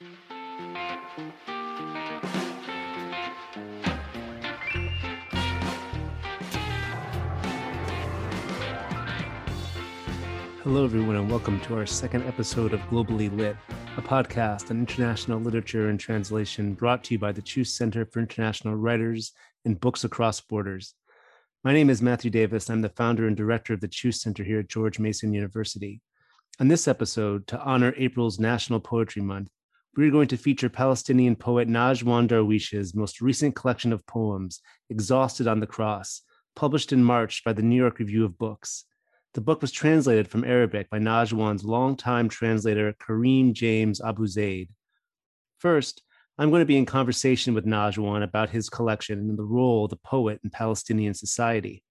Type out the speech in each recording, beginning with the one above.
Hello, everyone, and welcome to our second episode of Globally Lit, a podcast on international literature and translation brought to you by the Cheuse Center for International Writers and Books Across Borders. My name is Matthew Davis. I'm the founder and director of the Cheuse Center here at George Mason University. On this episode, to honor April's National Poetry Month, we're going to feature Palestinian poet Najwan Darwish's most recent collection of poems, Exhausted on the Cross, published in March by the New York Review of Books. The book was translated from Arabic by Najwan's longtime translator, Kareem James Abu-Zeid. First, I'm going to be in conversation with Najwan about his collection and the role of the poet in Palestinian society.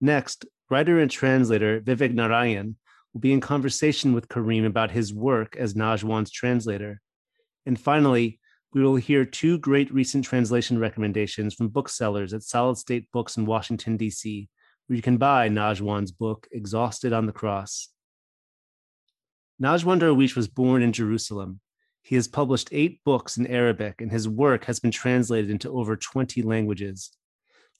Next, writer and translator Vivek Narayanan will be in conversation with Kareem about his work as Najwan's translator. And finally, we will hear two great recent translation recommendations from booksellers at Solid State Books in Washington, D.C., where you can buy Najwan's book, Exhausted on the Cross. Najwan Darwish was born in Jerusalem. He has published eight books in Arabic, and his work has been translated into over 20 languages.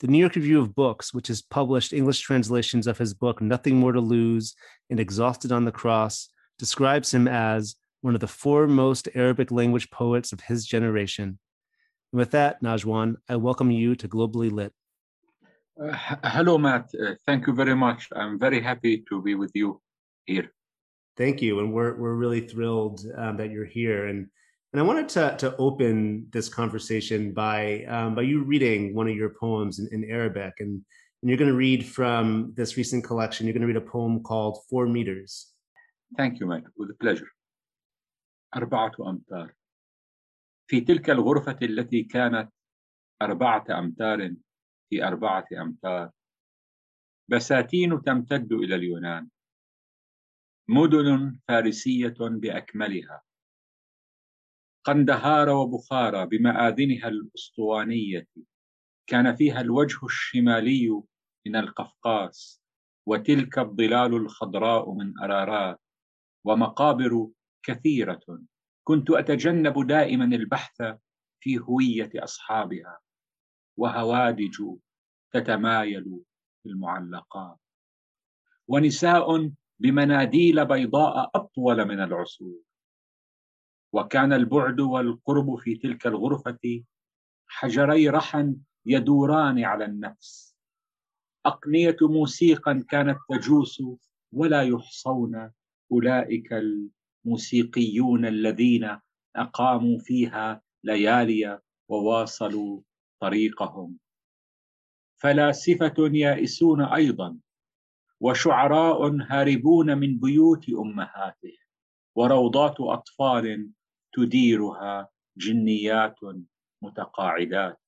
The New York Review of Books, which has published English translations of his book, Nothing More to Lose and Exhausted on the Cross, describes him as one of the foremost Arabic language poets of his generation. And with that, Najwan, I welcome you to Globally Lit. Uh, hello, Matt. Uh, thank you very much. I'm very happy to be with you here. Thank you, and we're we're really thrilled um, that you're here. And and I wanted to to open this conversation by um, by you reading one of your poems in, in Arabic, and and you're going to read from this recent collection. You're going to read a poem called Four Meters. Thank you, Matt. With pleasure. أربعة أمتار. في تلك الغرفة التي كانت أربعة أمتار في أربعة أمتار. بساتين تمتد إلى اليونان. مدن فارسية بأكملها. قندهار وبخارى بمآذنها الأسطوانية. كان فيها الوجه الشمالي من القفقاس وتلك الظلال الخضراء من أرارات ومقابر كثيرة. كنت أتجنب دائما البحث في هوية أصحابها وهوادج تتمايل في المعلقات. ونساء بمناديل بيضاء أطول من العصور. وكان البعد والقرب في تلك الغرفة حجري رحى يدوران على النفس. أقنية موسيقى كانت تجوس ولا يحصون أولئك الموسيقيون الذين أقاموا فيها ليالي وواصلوا طريقهم. فلاسفه يائسون أيضا وشعراء هاربون من بيوت أمهاتهم وروضات أطفال تديرها جنيات متقاعدات.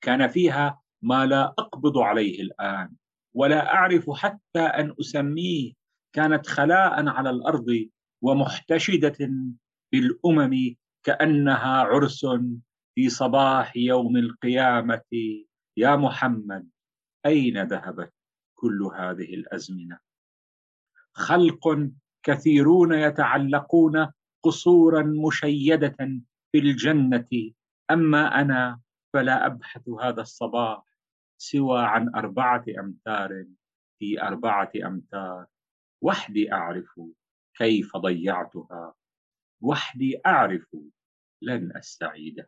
كان فيها ما لا أقبض عليه الآن ولا أعرف حتى أن أسميه كانت خلاء على الأرض ومحتشدة بالأمم كأنها عرس في صباح يوم القيامة. يا محمد أين ذهبت كل هذه الأزمنة؟ خلق كثيرون يتعلقون قصورا مشيدة في الجنة. أما أنا فلا أبحث هذا الصباح سوى عن أربعة أمتار في أربعة أمتار. وحدي أعرف كيف ضيعتها وحدي اعرف لن استعيدها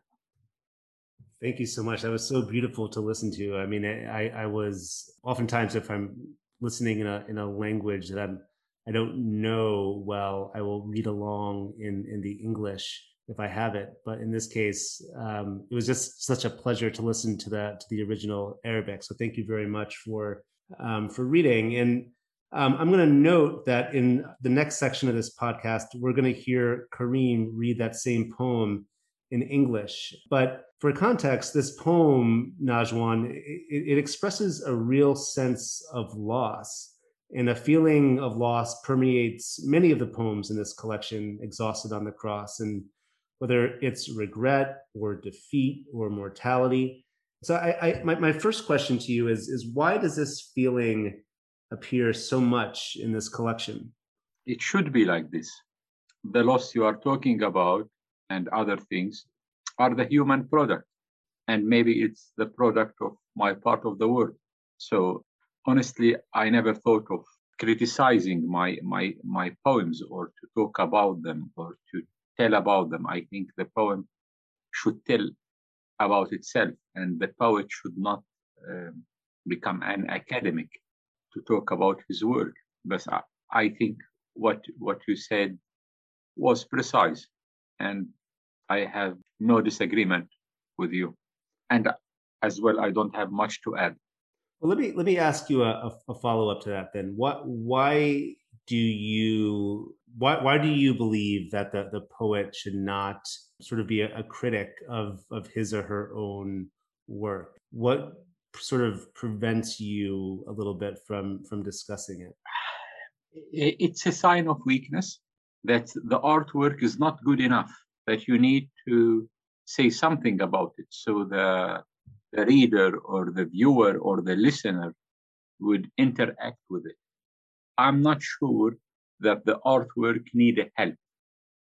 Thank you so much. That was so beautiful to listen to. I mean, I, I was oftentimes if I'm listening in a in a language that I'm I don't know well, I will read along in in the English if I have it. But in this case, um, it was just such a pleasure to listen to that to the original Arabic. So thank you very much for um, for reading. And um, I'm going to note that in the next section of this podcast, we're going to hear Kareem read that same poem in English. But for context, this poem, Najwan, it, it, expresses a real sense of loss. And a feeling of loss permeates many of the poems in this collection, Exhausted on the Cross, and whether it's regret or defeat or mortality. So, I, I my, my first question to you is, is why does this feeling appear so much in this collection? It should be like this. The loss you are talking about and other things are the human product. And maybe it's the product of my part of the world. So honestly, I never thought of criticizing my my my poems or to talk about them or to tell about them. I think the poem should tell about itself, and the poet should not um, become an academic to talk about his work. But I, I think what what you said was precise, and I have no disagreement with you. And as well, I don't have much to add. Well, let me let me ask you a, a follow up to that. Then, what? Why do you why why do you believe that the the poet should not sort of be a, a critic of of his or her own work? What sort of prevents you a little bit from from discussing it? It's a sign of weakness that the artwork is not good enough. That you need to say something about it so the the reader or the viewer or the listener would interact with it. I'm not sure that the artwork needed help.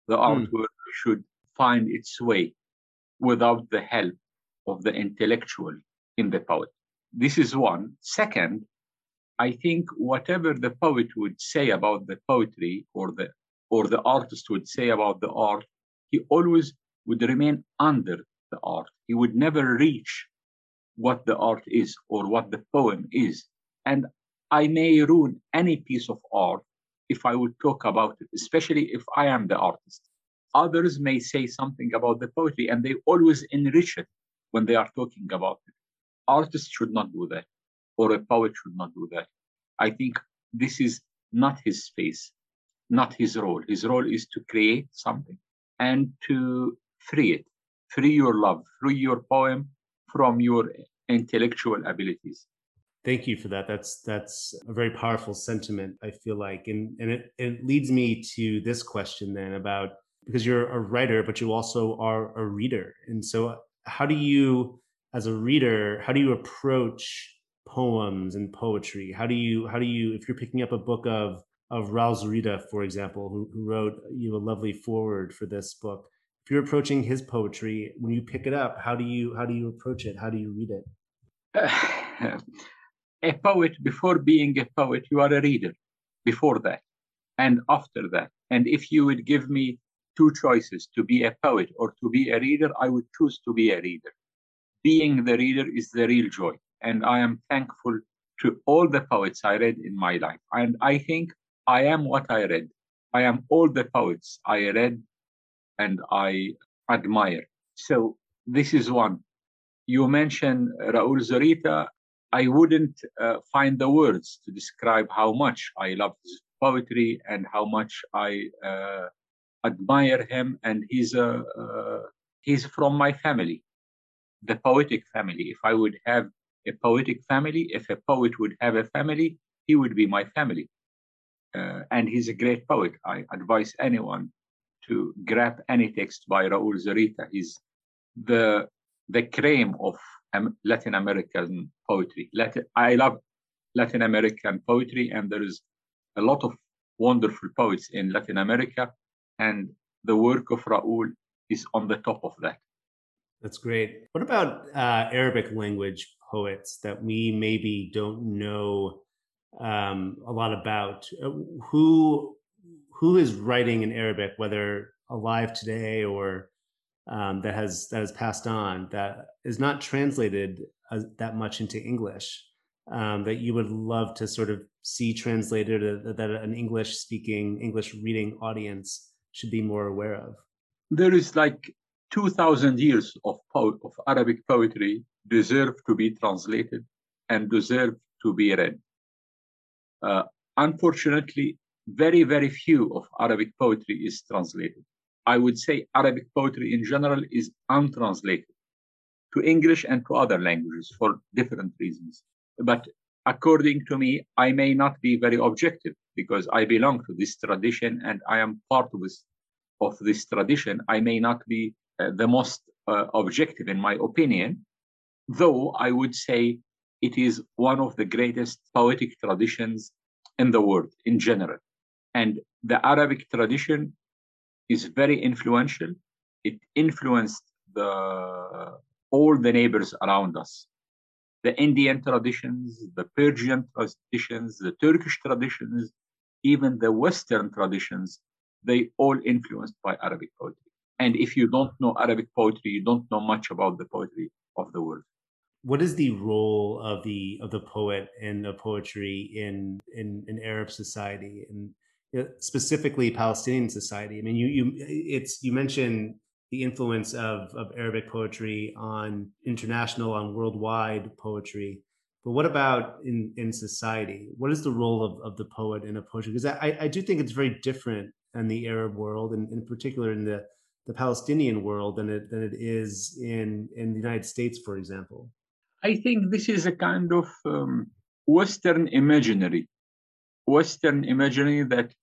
The hmm. artwork should find its way without the help of the intellectual in the poet. This is one. Second, I think whatever the poet would say about the poetry or the or the artist would say about the art, he always would remain under the art. He would never reach what the art is or what the poem is. And I may ruin any piece of art if I would talk about it, especially if I am the artist. Others may say something about the poetry and they always enrich it when they are talking about it. Artists should not do that, or a poet should not do that. I think this is not his space, not his role. His role is to create something and to free it, free your love, free your poem from your intellectual abilities. Thank you for that. That's that's a very powerful sentiment i feel like. And and it, it leads me to this question then about because you're a writer but you also are a reader. And so uh, how do you as a reader how do you approach poems and poetry? How do you how do you if you're picking up a book of of Raul Zurita, for example, who, who wrote you a lovely foreword for this book if you're approaching his poetry when you pick it up how do you how do you approach it? How do you read it? A poet before being a poet you are a reader before that and after that. And if you would give me two choices to be a poet or to be a reader i would choose to be a reader being the reader is the real joy and i am thankful to all the poets i read in my life and i think i am what i read i am all the poets i read and I admire. So this is one. You mentioned Raul Zurita. I wouldn't uh, find the words to describe how much I love his poetry and how much I uh, admire him. And he's a uh, he's from my family, the poetic family. If I would have a poetic family, if a poet would have a family, he would be my family. Uh, and he's a great poet. I advise anyone to grab any text by Raul Zurita. He's the the cream of Latin American poetry. Latin, I love Latin American poetry, and there is a lot of wonderful poets in Latin America, and the work of Raul is on the top of that. That's great. What about uh, Arabic language poets that we maybe don't know um, a lot about? Uh, who who is writing in Arabic, whether alive today or um, that has that has passed on, that is not translated that much into English, um, that you would love to sort of see translated, uh, that an English speaking, English reading audience should be more aware of? There is like 2,000 years of, po- of Arabic poetry deserve to be translated and deserve to be read. Uh, unfortunately, very, very few of Arabic poetry is translated. I would say Arabic poetry in general is untranslated to English and to other languages for different reasons. But according to me, I may not be very objective because I belong to this tradition and I am part of this, of this tradition. I may not be the most uh, objective in my opinion, though I would say it is one of the greatest poetic traditions in the world in general. And the Arabic tradition is very influential. it influenced the all the neighbors around us. The Indian traditions, the Persian traditions, the Turkish traditions, even the Western traditions, they all influenced by Arabic poetry. And if you don't know Arabic poetry, you don't know much about the poetry of the world. What is the role of the of the poet and the poetry in in, in Arab society and uh, specifically Palestinian society? I mean, you you it's you mentioned the influence of, of Arabic poetry on international, on worldwide poetry. But what about in, in society? What is the role of, of the poet in a poetry? Because I, I do think it's very different in the Arab world, and in particular in the, the Palestinian world, than it, than it is in, in the United States, for example. I think this is a kind of um, Western imaginary, Western imaginary that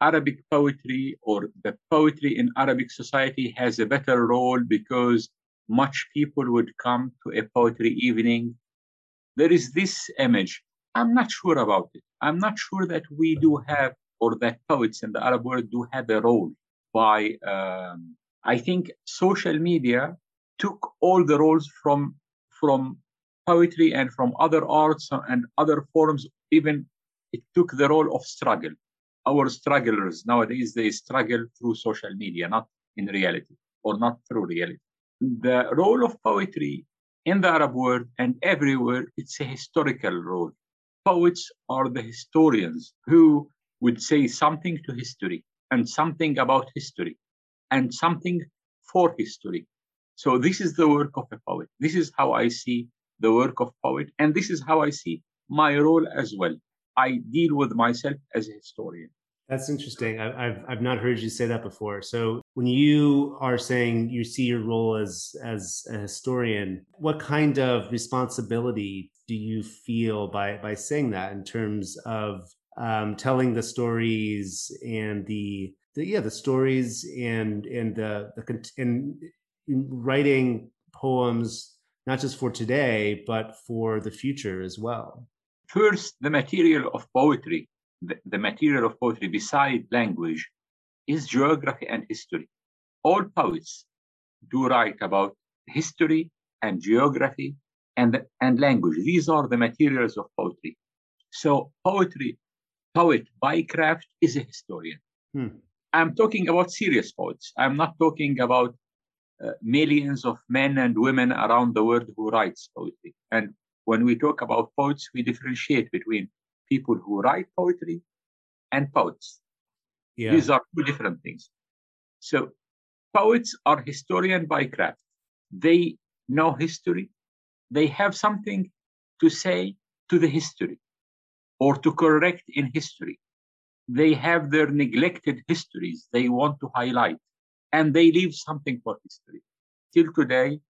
Arabic poetry or the poetry in Arabic society has a better role because much people would come to a poetry evening. There is this image. I'm not sure about it. I'm not sure that we do have, or that poets in the Arab world do have a role. By um, I think social media took all the roles from from poetry and from other arts and other forms. Even it took the role of struggle. Our strugglers nowadays they struggle through social media not in reality or not through reality. The role of poetry in the arab world and everywhere it's a historical role. Poets are the historians who would say something to history and something about history and something for history so this is the work of a poet this is how i see the work of poet and this is how i see my role as well I deal with myself as a historian. That's interesting. I, have I've not heard you say that before. So when you are saying you see your role as as a historian, what kind of responsibility do you feel by by saying that in terms of um, telling the stories and the, the yeah the stories and and the the and writing poems not just for today but for the future as well First, the material of poetry, the, the material of poetry beside language, is geography and history. All poets do write about history and geography and, and language. These are the materials of poetry. So poetry, poet by craft is a historian. Hmm. I'm talking about serious poets. I'm not talking about uh, millions of men and women around the world who writes poetry. And when we talk about poets, we differentiate between people who write poetry and poets. Yeah. These are two different things. So poets are historian by craft. They know history. They have something to say to the history or to correct in history. They have their neglected histories they want to highlight and they leave something for history. Till today,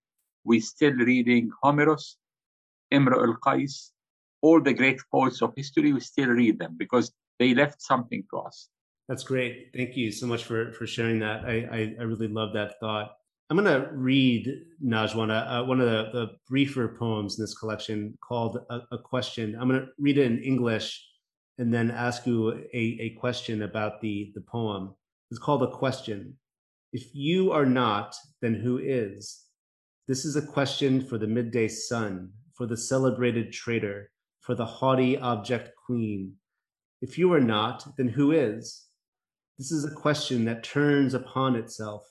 we still reading Homeros, Imr al-Qais, all the great poets of history, we still read them because they left something to us. That's great. Thank you so much for, for sharing that. I, I, I really love that thought. I'm going to read, Najwana, uh, one of the, the briefer poems in this collection called A, a Question. I'm going to read it in English and then ask you a, a question about the, the poem. It's called A Question. If you are not, then who is? This is a question for the midday sun, for the celebrated traitor, for the haughty object queen. If you are not, then who is? This is a question that turns upon itself,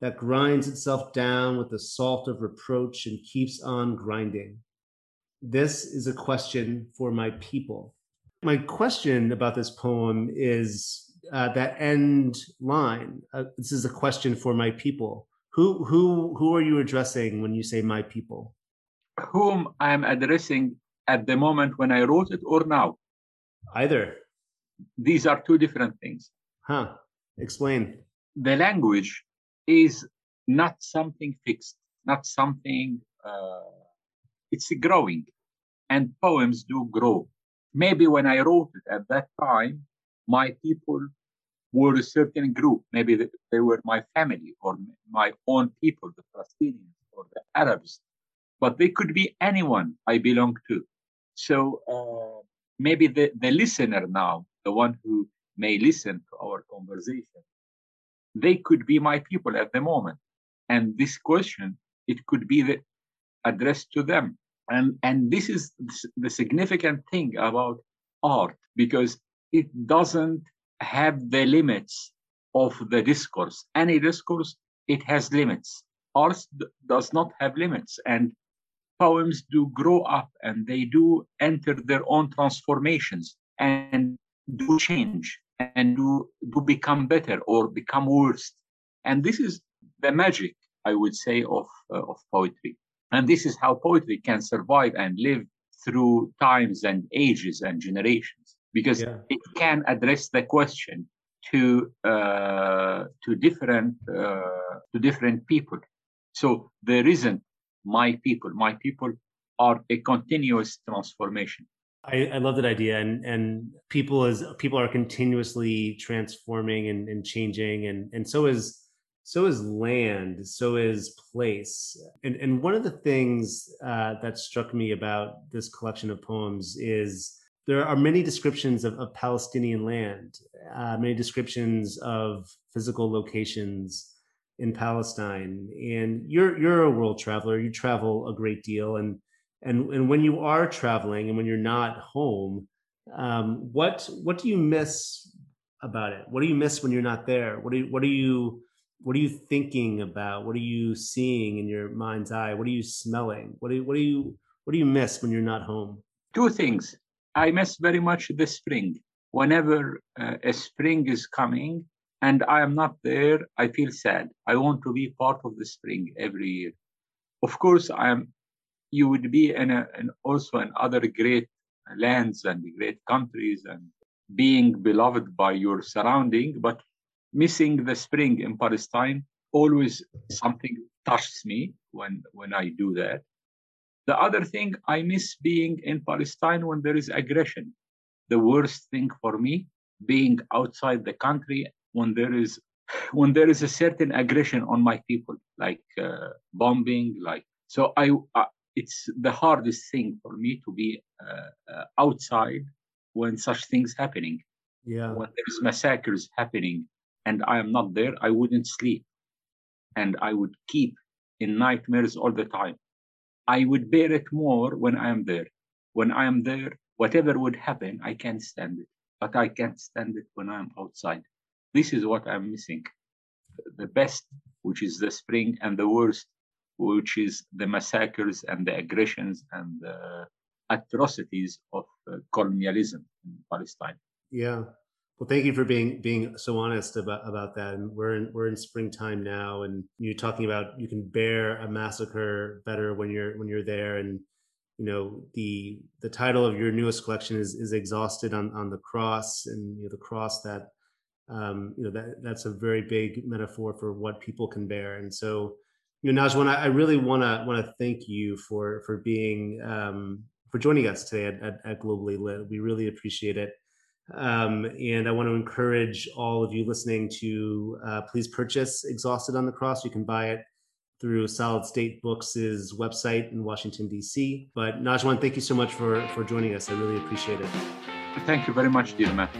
that grinds itself down with the salt of reproach and keeps on grinding. This is a question for my people. My question about this poem is uh, that end line. Uh, this is a question for my people. Who who who are you addressing when you say my people? whom I am addressing at the moment when I wrote it or now? Either. These are two different things. Huh. Explain. The language is not something fixed, not something, uh, it's growing. And poems do grow. Maybe when I wrote it at that time, my people were a certain group. Maybe they were my family or my own people, the Palestinians or the Arabs but they could be anyone I belong to. So uh, maybe the, the listener now, the one who may listen to our conversation, they could be my people at the moment. and this question it could be the, addressed to them and and this is the significant thing about art because it doesn't have the limits of the discourse. Any discourse it has limits. Art does not have limits and poems do grow up and they do enter their own transformations and do change and do, do become better or become worse. And this is the magic i would say of uh, of poetry and this is how poetry can survive and live through times and ages and generations because yeah. it can address the question to uh, to different uh, to different people. So there isn't my people. My people are a continuous transformation. I, I, love that idea and and people as people are continuously transforming and, and changing and and so is so is land so is place. And and one of the things uh, that struck me about this collection of poems is there are many descriptions of, of palestinian land uh, many descriptions of physical locations in palestine. And you're you're a world traveler you travel a great deal. And and and when you are traveling and when you're not home um, what what do you miss about it? What do you miss when you're not there? What do you what are you what are you thinking about? What are you seeing in your mind's eye? What are you smelling? What do you, what do you what do you miss when you're not home? Two things. I miss very much the spring. Whenever uh, a spring is coming and i am not there i feel sad. I want to be part of the spring every year. Of course i am you would be in, a, in also in other great lands and great countries and being beloved by your surrounding, but missing the spring in Palestine always something touches me when when I do that. The other thing I miss being in Palestine when there is aggression. The worst thing for me being outside the country when there is when there is a certain aggression on my people, like uh, bombing, like so I, I it's the hardest thing for me to be uh, uh, outside when such things happening. Yeah. When there's massacres happening and I am not there, I wouldn't sleep, and I would keep in nightmares all the time. I would bear it more when I am there. When I am there, whatever would happen, I can't stand it. But I can't stand it when I'm outside. This is what I'm missing. The best, which is the spring, and the worst, which is the massacres and the aggressions and the atrocities of uh, colonialism in Palestine. Yeah. Well, thank you for being being so honest about about that. And we're in we're in springtime now, and you're talking about you can bear a massacre better when you're when you're there. And you know the the title of your newest collection is is exhausted on on the cross, and you know the cross that um, you know that that's a very big metaphor for what people can bear. And so you know, Najwan, I, I really want to want to thank you for for being um, for joining us today at, at, at, Globally Lit. We really appreciate it, um, and I want to encourage all of you listening to uh, please purchase "Exhausted on the Cross." You can buy it through Solid State Books' website in Washington D.C. But Najwan, thank you so much for for joining us. I really appreciate it. Thank you very much, dear Matt.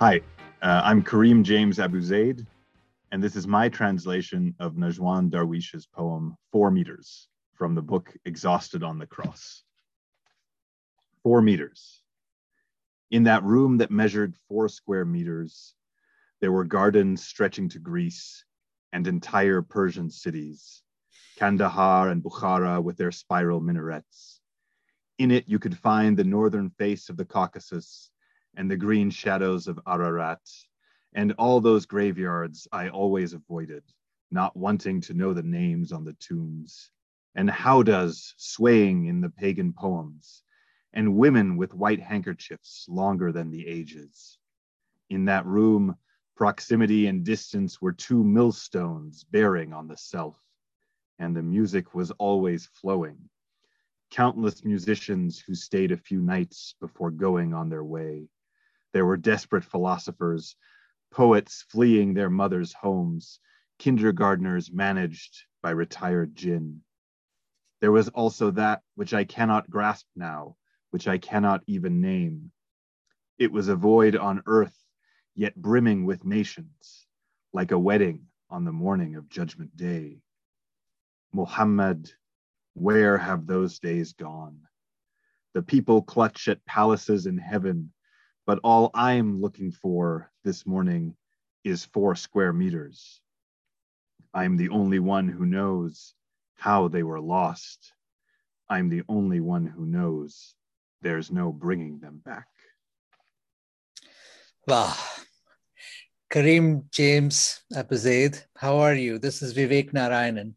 Hi, uh, I'm Kareem James Abu-Zeid, and this is my translation of Najwan Darwish's poem, Four Meters, from the book Exhausted on the Cross. Four meters. In that room that measured four square meters, there were gardens stretching to Greece and entire Persian cities, Kandahar and Bukhara with their spiral minarets. In it, you could find the northern face of the Caucasus and the green shadows of Ararat, and all those graveyards I always avoided, not wanting to know the names on the tombs, and howdahs swaying in the pagan poems, and women with white handkerchiefs longer than the ages. In that room, proximity and distance were two millstones bearing on the self, and the music was always flowing. Countless musicians who stayed a few nights before going on their way there were desperate philosophers, poets fleeing their mothers' homes, kindergartners managed by retired jinn. There was also that which I cannot grasp now, which I cannot even name. It was a void on earth, yet brimming with nations, like a wedding on the morning of Judgment Day. Muhammad, where have those days gone? The people clutch at palaces in heaven, but all I'm looking for this morning is four square meters. I'm the only one who knows how they were lost. I'm the only one who knows there's no bringing them back. Wow. Kareem James Abu-Zeid, how are you? This is Vivek Narayanan.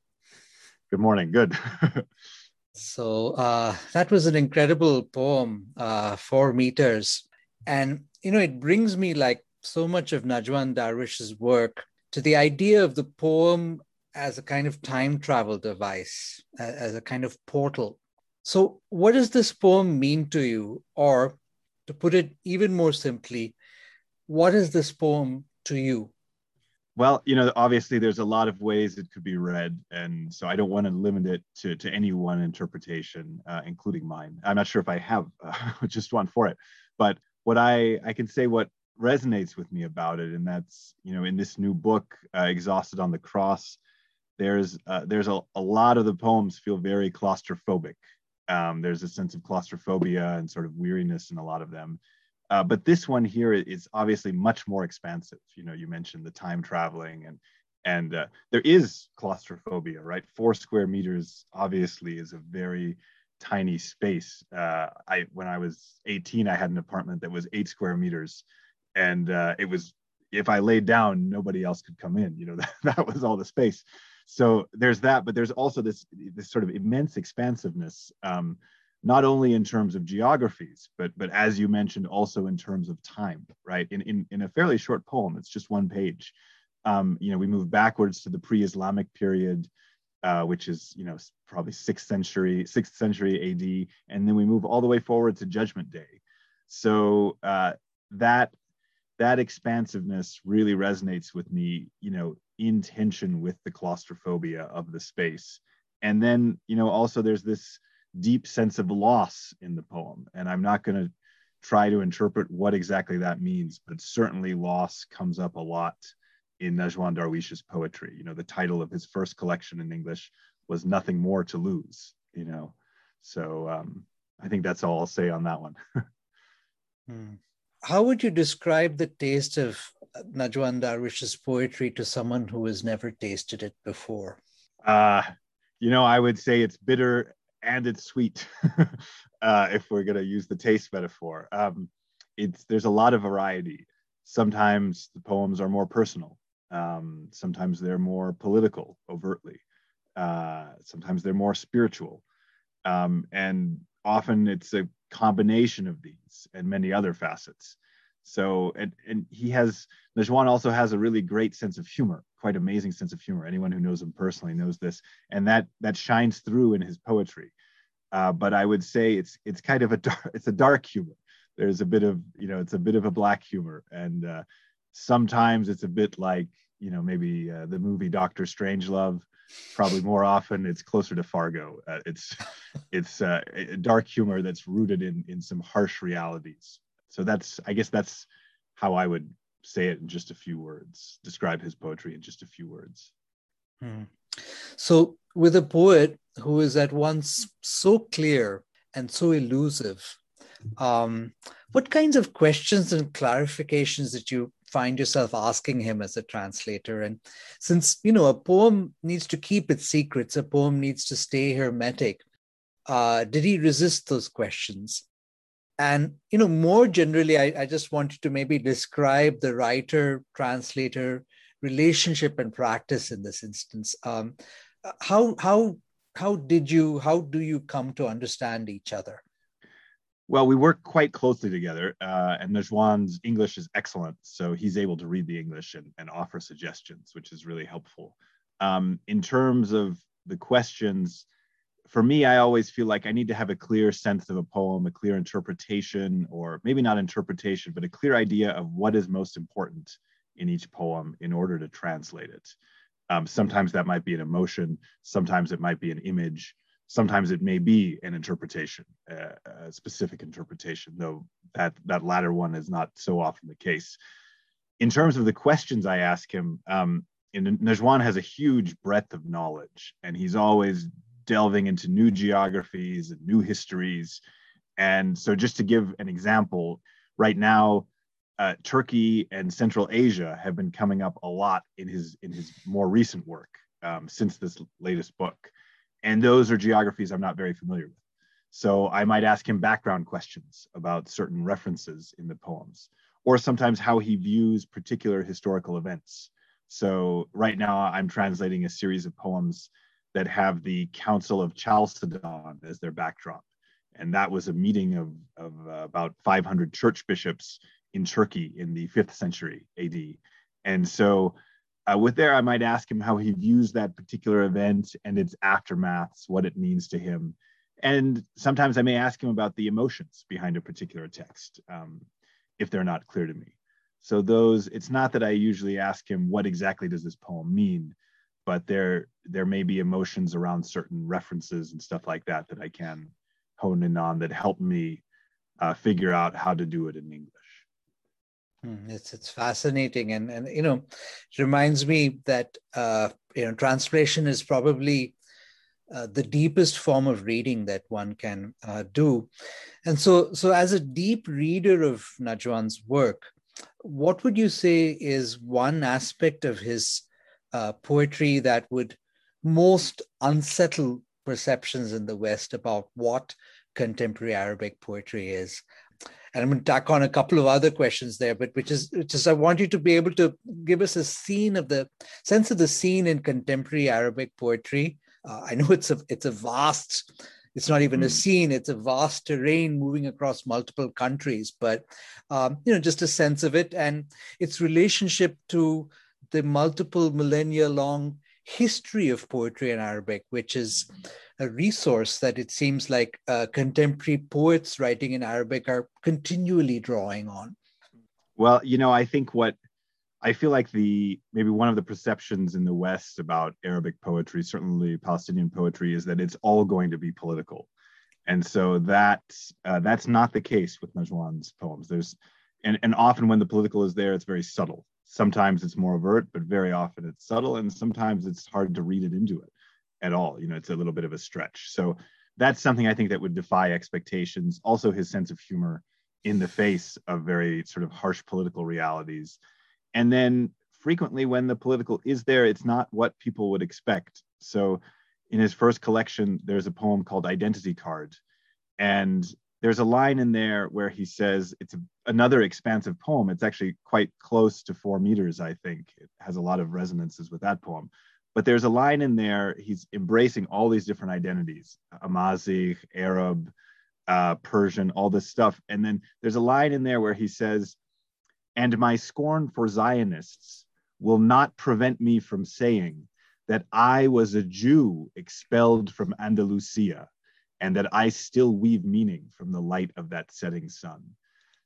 Good morning. Good. so uh, that was an incredible poem, uh, Four Meters. And, you know, it brings me like so much of Najwan Darwish's work to the idea of the poem as a kind of time travel device, as a kind of portal. So, what does this poem mean to you? Or, to put it even more simply, what is this poem to you? Well, you know, obviously there's a lot of ways it could be read, and so I don't want to limit it to, to any one interpretation, uh, including mine. I'm not sure if I have uh, just one for it, but what I I can say what resonates with me about it, and that's you know in this new book, uh, "Exhausted on the Cross," there's uh, there's a, a lot of the poems feel very claustrophobic. Um, there's a sense of claustrophobia and sort of weariness in a lot of them. Uh, but this one here is obviously much more expansive. You know, you mentioned the time traveling and and uh, there is claustrophobia, right? Four square meters obviously is a very tiny space. Uh, I when I was 18, I had an apartment that was eight square meters, and uh, it was if I laid down, nobody else could come in. You know, that, that was all the space so there's that but there's also this this sort of immense expansiveness um, not only in terms of geographies but but as you mentioned also in terms of time right in in, in a fairly short poem it's just one page um, you know we move backwards to the pre-islamic period uh, which is you know probably sixth century sixth century ad and then we move all the way forward to judgment day. So uh, that that expansiveness really resonates with me you know in tension with the claustrophobia of the space. And then you know also there's this deep sense of loss in the poem. And i'm not going to try to interpret what exactly that means but certainly loss comes up a lot in najwan darwish's poetry you know the title of his first collection in english was nothing more to lose you know so um, i think that's all i'll say on that one hmm how would you describe the taste of Najwan Darwish's poetry to someone who has never tasted it before? Uh, you know, I would say it's bitter and it's sweet, uh, if we're going to use the taste metaphor. Um, it's there's a lot of variety. Sometimes the poems are more personal. Um, sometimes they're more political, overtly. Uh, sometimes they're more spiritual, um, and often it's a combination of these and many other facets. So, and, and he has, Najwan also has a really great sense of humor, quite amazing sense of humor. Anyone who knows him personally knows this. And that, that shines through in his poetry. Uh, but I would say it's, it's kind of a dark, it's a dark humor. There's a bit of, you know, it's a bit of a black humor. And uh, sometimes it's a bit like, you know, maybe uh, the movie Doctor Strangelove, probably more often it's closer to Fargo. Uh, it's it's uh, dark humor that's rooted in in some harsh realities. So that's I guess that's how I would say it in just a few words. Describe his poetry in just a few words. Hmm. So with a poet who is at once so clear and so elusive, um, what kinds of questions and clarifications did you find yourself asking him as a translator. And since you know a poem needs to keep its secrets a poem needs to stay hermetic uh, did he resist those questions? And you know more generally I, I just wanted to maybe describe the writer translator relationship and practice in this instance. Um, how how how did you how do you come to understand each other well, we work quite closely together, uh, and Najwan's English is excellent, so he's able to read the English and, and offer suggestions, which is really helpful. Um, in terms of the questions, for me, I always feel like I need to have a clear sense of a poem, a clear interpretation, or maybe not interpretation, but a clear idea of what is most important in each poem in order to translate it. Um, sometimes that might be an emotion, sometimes it might be an image, sometimes it may be an interpretation, uh, a specific interpretation, though that, that latter one is not so often the case. In terms of the questions I ask him, um, in, Najwan has a huge breadth of knowledge, and he's always delving into new geographies and new histories. And so, just to give an example, right now, uh, Turkey and Central Asia have been coming up a lot in his in his more recent work um, since this latest book, and those are geographies I'm not very familiar with. So I might ask him background questions about certain references in the poems, or sometimes how he views particular historical events. So right now I'm translating a series of poems that have the Council of Chalcedon as their backdrop, and that was a meeting of, of uh, about 500 church bishops in Turkey in the fifth century AD. And so uh, with there, I might ask him how he views that particular event and its aftermaths, what it means to him. And sometimes I may ask him about the emotions behind a particular text, um, if they're not clear to me. So those, it's not that I usually ask him what exactly does this poem mean, but there there may be emotions around certain references and stuff like that that I can hone in on that help me uh, figure out how to do it in English. Hmm, it's it's fascinating, and and you know, it reminds me that uh, you know translation is probably uh, the deepest form of reading that one can uh, do, and so so as a deep reader of Najwan's work, what would you say is one aspect of his uh, poetry that would most unsettle perceptions in the West about what contemporary Arabic poetry is? And I'm going to tack on a couple of other questions there, but which is which is I want you to be able to give us a scene of the sense of the scene in contemporary Arabic poetry. Uh, I know it's a it's a vast, it's not even mm. a hmm. scene; it's a vast terrain moving across multiple countries. But um, you know, just a sense of it and its relationship to the multiple millennia long history of poetry in Arabic, which is a resource that it seems like uh, contemporary poets writing in Arabic are continually drawing on. Well, you know, I think what I feel like the maybe one of the perceptions in the West about Arabic poetry, certainly Palestinian poetry, is that it's all going to be political, and so that uh, that's not the case with Najwan's poems. There's and and often when the political is there, it's very subtle. Sometimes it's more overt, but very often it's subtle, and sometimes it's hard to read it into it at all. You know, it's a little bit of a stretch. So that's something I think that would defy expectations. Also, his sense of humor in the face of very sort of harsh political realities. And then frequently, when the political is there, it's not what people would expect. So, in his first collection, there's a poem called Identity Card. And there's a line in there where he says it's a, another expansive poem. It's actually quite close to four meters, I think. It has a lot of resonances with that poem. But there's a line in there, he's embracing all these different identities Amazigh, Arab, uh, Persian, all this stuff. And then there's a line in there where he says, And my scorn for Zionists will not prevent me from saying that I was a Jew expelled from Andalusia and that I still weave meaning from the light of that setting sun.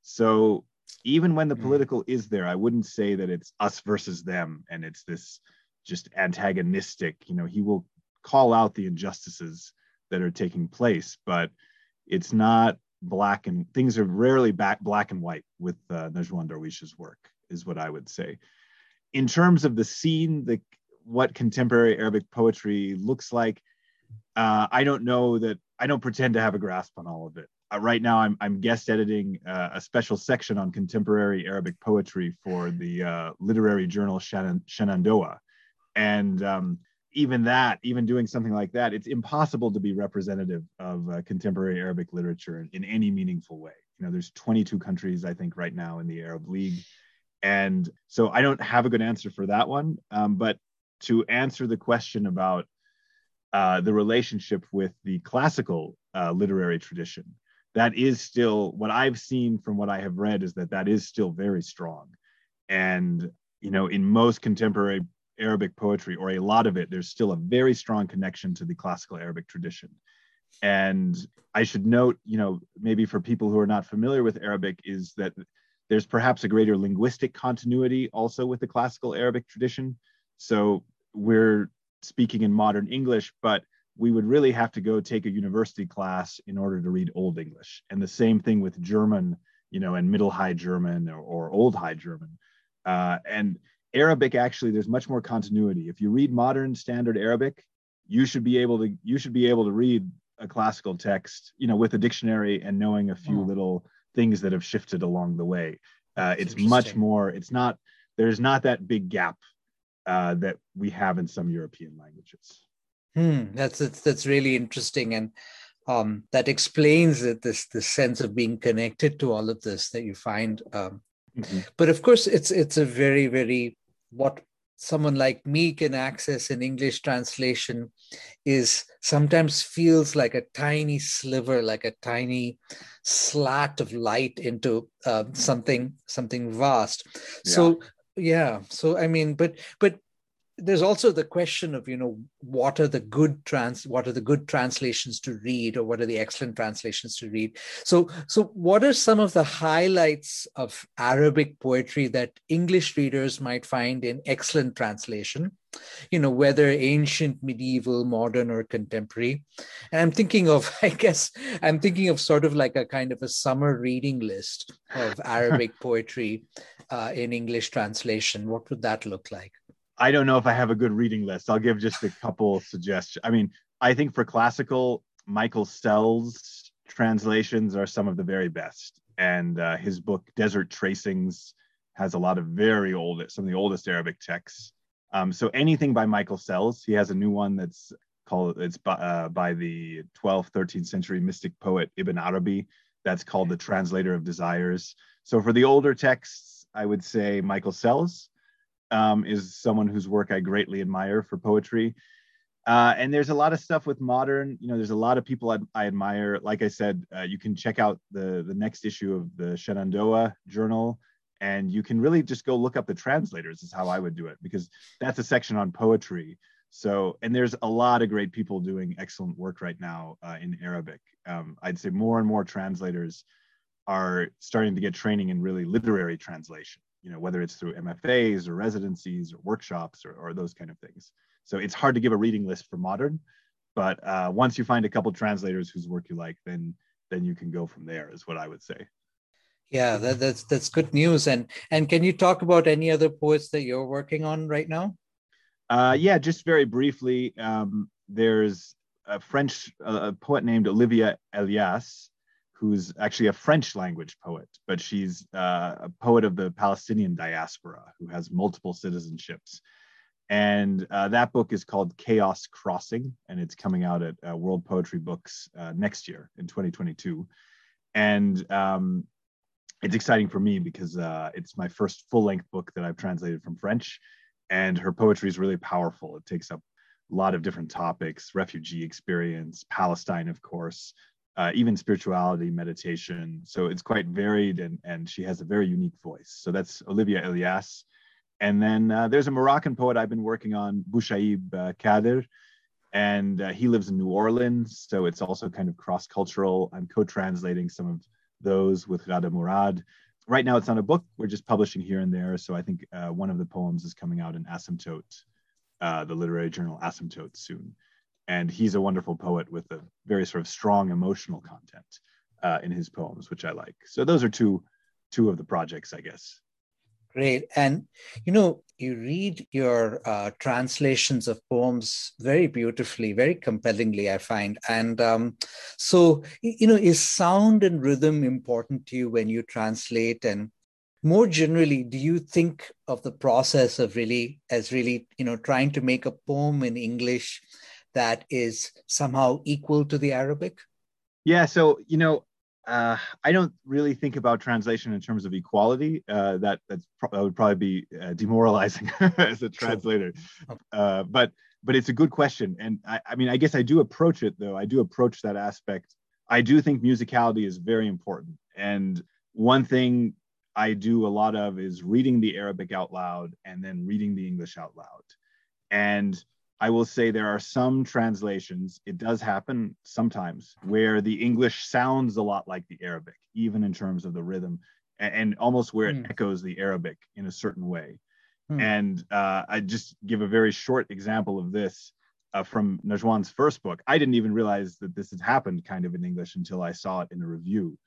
So even when the hmm. political is there, I wouldn't say that it's us versus them and it's this just antagonistic. You know, he will call out the injustices that are taking place, but it's not black and things are rarely back black and white with uh, Najwan Darwish's work, is what I would say. In terms of the scene, the what contemporary Arabic poetry looks like, uh, I don't know that I don't pretend to have a grasp on all of it. Uh, right now, I'm, I'm guest editing uh, a special section on contemporary Arabic poetry for the uh, literary journal Shenandoah, and um, even that even doing something like that it's impossible to be representative of uh, contemporary arabic literature in, in, any meaningful way. You know there's 22 countries i think right now in the arab league. And so i don't have a good answer for that one um, but to answer the question about uh, the relationship with the classical uh, literary tradition that is still what i've seen from what i have read is that that is still very strong and you know in most contemporary Arabic poetry, or a lot of it, there's still a very strong connection to the classical Arabic tradition. And I should note, you know, maybe for people who are not familiar with Arabic, is that there's perhaps a greater linguistic continuity also with the classical Arabic tradition. So we're speaking in modern English, but we would really have to go take a university class in order to read Old English. And the same thing with German, you know, and Middle High German or, or Old High German. Uh, and Arabic, actually, there's much more continuity. If you read modern standard Arabic, you should be able to you should be able to read a classical text, you know, with a dictionary and knowing a few oh. little things that have shifted along the way. Uh, it's much more. It's not. There's not that big gap uh, that we have in some European languages. Hmm, that's, that's that's really interesting, and um, that explains that this this sense of being connected to all of this that you find. Um, mm-hmm. But of course, it's it's a very very what someone like me can access in English translation is sometimes feels like a tiny sliver, like a tiny slat of light into uh, something something vast. Yeah. So yeah, so I mean, but but there's also the question of you know what are the good trans what are the good translations to read or what are the excellent translations to read? So so what are some of the highlights of arabic poetry that english readers might find in excellent translation? You know whether ancient medieval modern or contemporary. And i'm thinking of i guess i'm thinking of sort of like a kind of a summer reading list of arabic poetry uh, in english translation. What would that look like I don't know if I have a good reading list. I'll give just a couple suggestions. I mean, I think for classical, Michael Sells translations are some of the very best. And uh, his book, Desert Tracings, has a lot of very old, some of the oldest Arabic texts. Um, so anything by Michael Sells, he has a new one that's called, it's by, uh, by the 12th, 13th century mystic poet Ibn Arabi. That's called The Translator of Desires. So for the older texts, I would say Michael Sells um, is someone whose work I greatly admire for poetry. Uh, and there's a lot of stuff with modern, you know, there's a lot of people I, I admire. Like I said, uh, you can check out the, the next issue of the Shenandoah Journal, and you can really just go look up the translators, is how I would do it, because that's a section on poetry. So, and there's a lot of great people doing excellent work right now uh, in Arabic. Um, I'd say more and more translators are starting to get training in really literary translation you know, whether it's through MFAs or residencies or workshops or, or those kind of things. So it's hard to give a reading list for modern, but uh, once you find a couple translators whose work you like, then then you can go from there. Is what I would say. Yeah, that, that's that's good news. And and can you talk about any other poets that you're working on right now? Uh, yeah, just very briefly. Um, there's a French a poet named Olivia Elias, who's actually a French language poet, but she's uh, a poet of the Palestinian diaspora who has multiple citizenships. And uh, that book is called Chaos Crossing, and it's coming out at uh, World Poetry Books uh, next year in 2022. And um, it's exciting for me because uh, it's my first full length book that I've translated from French. And her poetry is really powerful. It takes up a lot of different topics refugee experience, Palestine, of course, uh, even spirituality, meditation. So it's quite varied, and and she has a very unique voice. So that's Olivia Elias. And then uh, there's a Moroccan poet I've been working on, Bouchaib uh, Kader, and uh, he lives in New Orleans. So it's also kind of cross cultural. I'm co translating some of those with Ghada Murad. Right now, it's not a book. We're just publishing here and there. So I think uh, one of the poems is coming out in Asymptote, uh, the literary journal Asymptote soon and he's a wonderful poet with a very sort of strong emotional content uh, in his poems, which I like. So those are two two of the projects, I guess. Great, and you know, you read your uh, translations of poems very beautifully, very compellingly, I find. And um, so, you know, is sound and rhythm important to you when you translate? And more generally, do you think of the process of really as really, you know, trying to make a poem in English? That is somehow equal to the Arabic? Yeah, so you know, uh, I don't really think about translation in terms of equality. Uh, that that's pro- that would probably be uh, demoralizing as a translator. Okay. Uh, but but it's a good question, and I, I mean, I guess I do approach it though. I do approach that aspect. I do think musicality is very important, and one thing I do a lot of is reading the Arabic out loud and then reading the English out loud, and I will say there are some translations, it does happen sometimes, where the English sounds a lot like the Arabic, even in terms of the rhythm, and, and almost where it mm. echoes the Arabic in a certain way. Mm. And uh, I just give a very short example of this. uh, from Najwan's first book. I didn't even realize that this had happened kind of in English until I saw it in a review.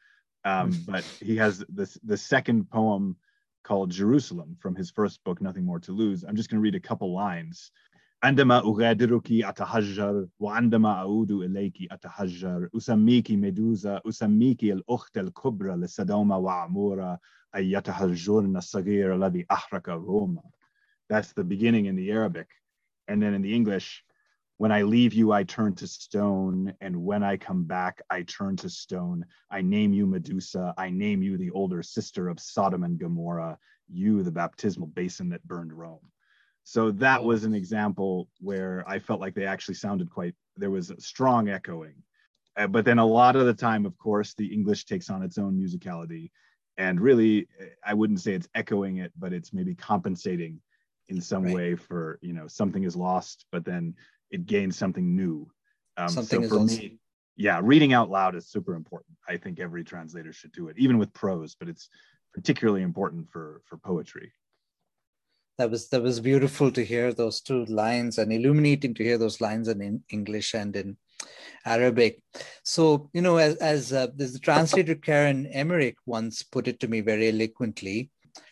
Um, but he has this the second poem called Jerusalem from his first book, Nothing More to Lose. I'm just going to read a couple lines. عندما أغادرك أتهجر وعندما أعود إليك أتهجر أسميك ميدوزا أسميك الأخت الكبرى لسدوما وعمورة أيتها الجرن الصغير الذي أحرق روما. That's the beginning in the Arabic. And then in the English, when I leave you, I turn to stone. And when I come back, I turn to stone. I name you Medusa. I name you the older sister of Sodom and Gomorrah, you, the baptismal basin that burned Rome. So that was an example where I felt like they actually sounded quite, there was a strong echoing. Uh, but then a lot of the time, of course, the English takes on its own musicality. And really, I wouldn't say it's echoing it, but it's maybe compensating in some right. way for, you know, something is lost, but then it gains something new. Um, something so for also- me, yeah, reading out loud is super important. I think every translator should do it, even with prose, but it's particularly important for for poetry that was that was beautiful to hear those two lines and illuminating to hear those lines in, English and in Arabic. So you know, as as uh, the translator Karen Emmerich once put it to me very eloquently,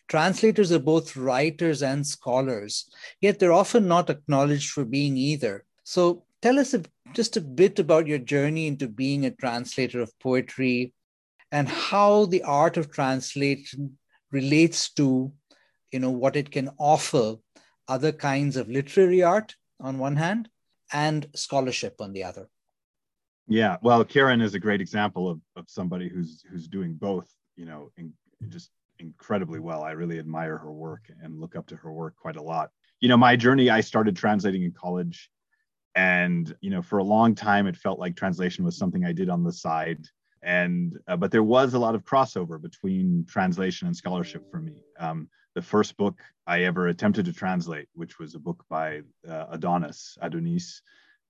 translators are both writers and scholars, yet they're often not acknowledged for being either. So tell us a, just a bit about your journey into being a translator of poetry and how the art of translation relates to you know what it can offer other kinds of literary art on one hand and scholarship on the other. Yeah well karen is a great example of, of somebody who's who's doing both you know in, just incredibly well. I really admire her work and look up to her work quite a lot. You know my journey i started translating in college and you know for a long time it felt like translation was something i did on the side. And uh, but there was a lot of crossover between translation and scholarship for me. Um, the first book I ever attempted to translate, which was a book by uh, Adonis, Adonis,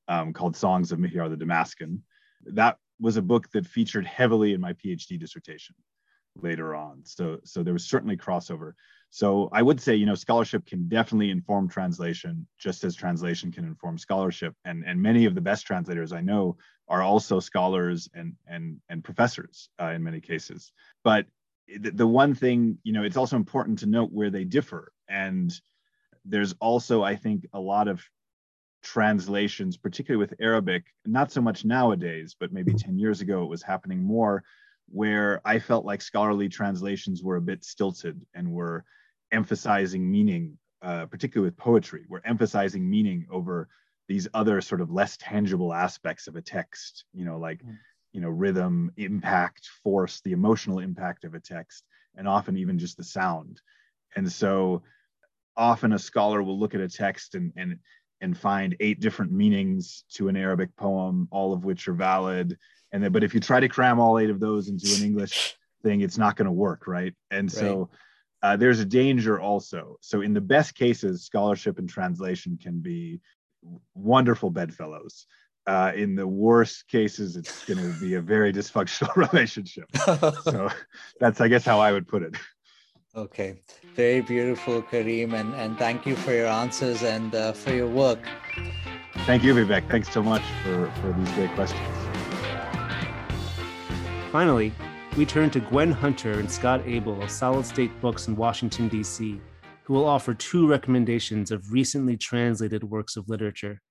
um, called Songs of Mihyar the Damascene. That was a book that featured heavily in my PhD dissertation later on. So, so there was certainly crossover. So I would say, you know, scholarship can definitely inform translation, just as translation can inform scholarship. And and many of the best translators I know are also scholars and and and professors uh, in many cases. But the, one thing you know it's also important to note where they differ. And there's also i think a lot of translations particularly with arabic not so much nowadays but maybe 10 years ago it was happening more where i felt like scholarly translations were a bit stilted and were emphasizing meaning uh, particularly with poetry we're emphasizing meaning over these other sort of less tangible aspects of a text you know like mm you know rhythm impact force the emotional impact of a text and often even just the sound. And so often a scholar will look at a text and and and find eight different meanings to an arabic poem all of which are valid. And then but if you try to cram all eight of those into an english thing it's not going to work right? And right. so uh, there's a danger also. So in the best cases scholarship and translation can be wonderful bedfellows uh, in the worst cases, it's going to be a very dysfunctional relationship. so that's, I guess, how I would put it. Okay, very beautiful, Kareem, and, and thank you for your answers and uh, for your work. Thank you, Vivek. Thanks so much for, for these great questions. Finally, we turn to Gwen Hunter and Scott Abel of Solid State Books in Washington, D.C., who will offer two recommendations of recently translated works of literature.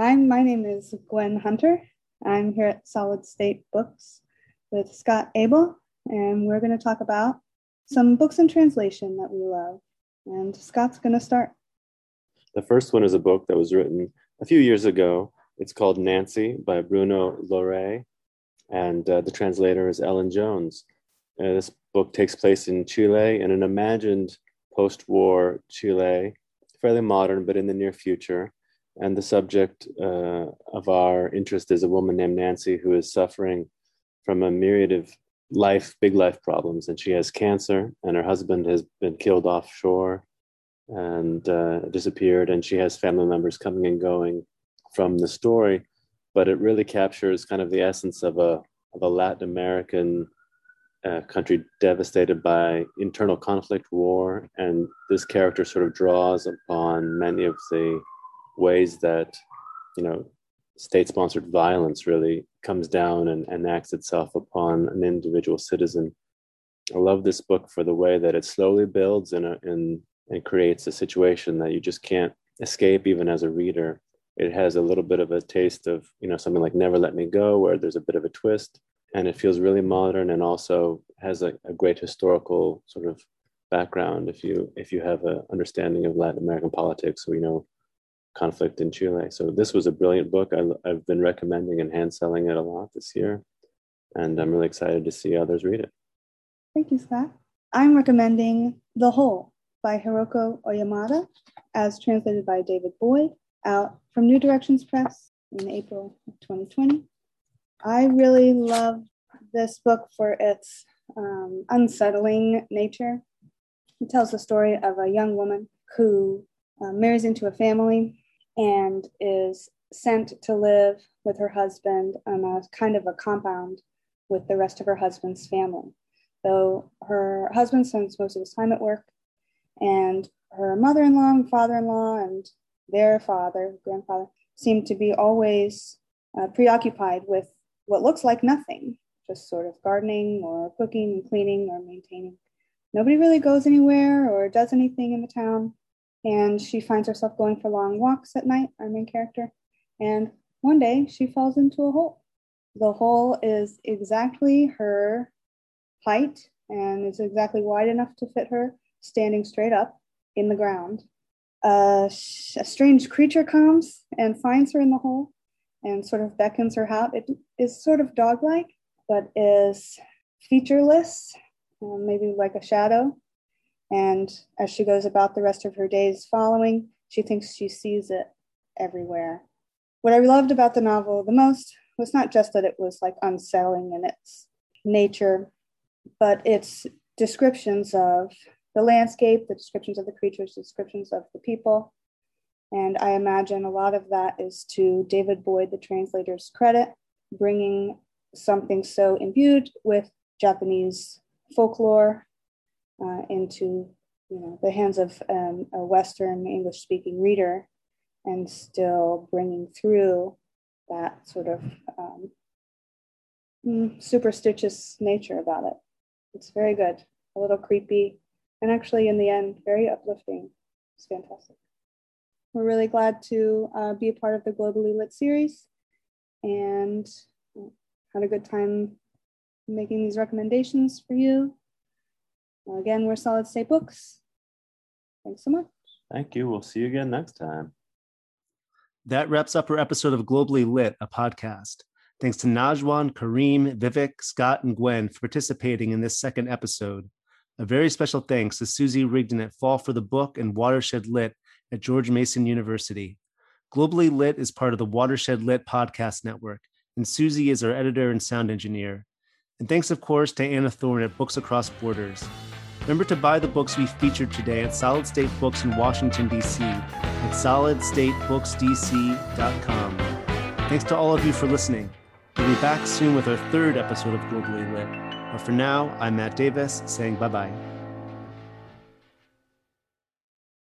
Hi, my name is Gwen Hunter. I'm here at Solid State Books with Scott Abel, and we're going to talk about some books in translation that we love. And Scott's going to start. The first one is a book that was written a few years ago. It's called Nancy by Bruno Lloret, and uh, the translator is Ellen Jones. Uh, this book takes place in Chile in an imagined post war Chile, fairly modern, but in the near future and the subject uh, of our interest is a woman named Nancy who is suffering from a myriad of life, big life problems. And she has cancer, and her husband has been killed offshore and uh, disappeared. And she has family members coming and going from the story. But it really captures kind of the essence of a, of a Latin American uh, country devastated by internal conflict, war. And this character sort of draws upon many of the ways that you know state-sponsored violence really comes down and, and acts itself upon an individual citizen. I love this book for the way that it slowly builds and, and, and creates a situation that you just can't escape even as a reader. It has a little bit of a taste of, you know, something like Never Let Me Go, where there's a bit of a twist and it feels really modern and also has a, a great historical sort of background if you if you have an understanding of Latin American politics or you know conflict in Chile. So this was a brilliant book. I, have been recommending and hand selling it a lot this year, and I'm really excited to see others read it. Thank you, Scott. I'm recommending The Hole by Hiroko Oyamada, as translated by David Boyd, out from New Directions Press in April of 2020. I really love this book for its um, unsettling nature. It tells the story of a young woman who uh, marries into a family and is sent to live with her husband on a kind of a compound with the rest of her husband's family. Though her husband spends most of his time at work, and her mother in law and father in law and their father, grandfather, seem to be always uh, preoccupied with what looks like nothing, just sort of gardening or cooking and cleaning or maintaining. Nobody really goes anywhere or does anything in the town and she finds herself going for long walks at night, our main character. And one day she falls into a hole. The hole is exactly her height and is exactly wide enough to fit her standing straight up in the ground. Uh, a strange creature comes and finds her in the hole and sort of beckons her out. It is sort of dog like, but is featureless, uh, maybe like a shadow. And as she goes about the rest of her days following, she thinks she sees it everywhere. What I loved about the novel the most was not just that it was like unsettling in its nature, but its descriptions of the landscape, the descriptions of the creatures, the descriptions of the people. And I imagine a lot of that is to David Boyd, the translator's credit, bringing something so imbued with Japanese folklore uh, into you know the hands of um, a Western English speaking reader, and still bringing through that sort of um, mm, superstitious nature about it. It's very good, a little creepy, and actually in the end very uplifting. It's fantastic. We're really glad to uh, be a part of the Globally Lit series, and had a good time making these recommendations for you. Again, we're Solid State Books. Thanks so much. Thank you. We'll see you again next time. That wraps up our episode of Globally Lit, a podcast. Thanks to Najwan, Kareem, Vivek, Scott, and Gwen for participating in this second episode. A very special thanks to Susie Rigdon at Fall for the Book and Watershed Lit at George Mason University. Globally Lit is part of the Watershed Lit podcast network, and Susie is our editor and sound engineer. And thanks, of course, to Anna Thorne at Books Across Borders. Remember to buy the books we featured today at Solid State Books in Washington, D.C. at solidstatebooksdc.com. Thanks to all of you for listening. We'll be back soon with our third episode of Globally Lit. But for now, I'm Matt Davis saying bye bye.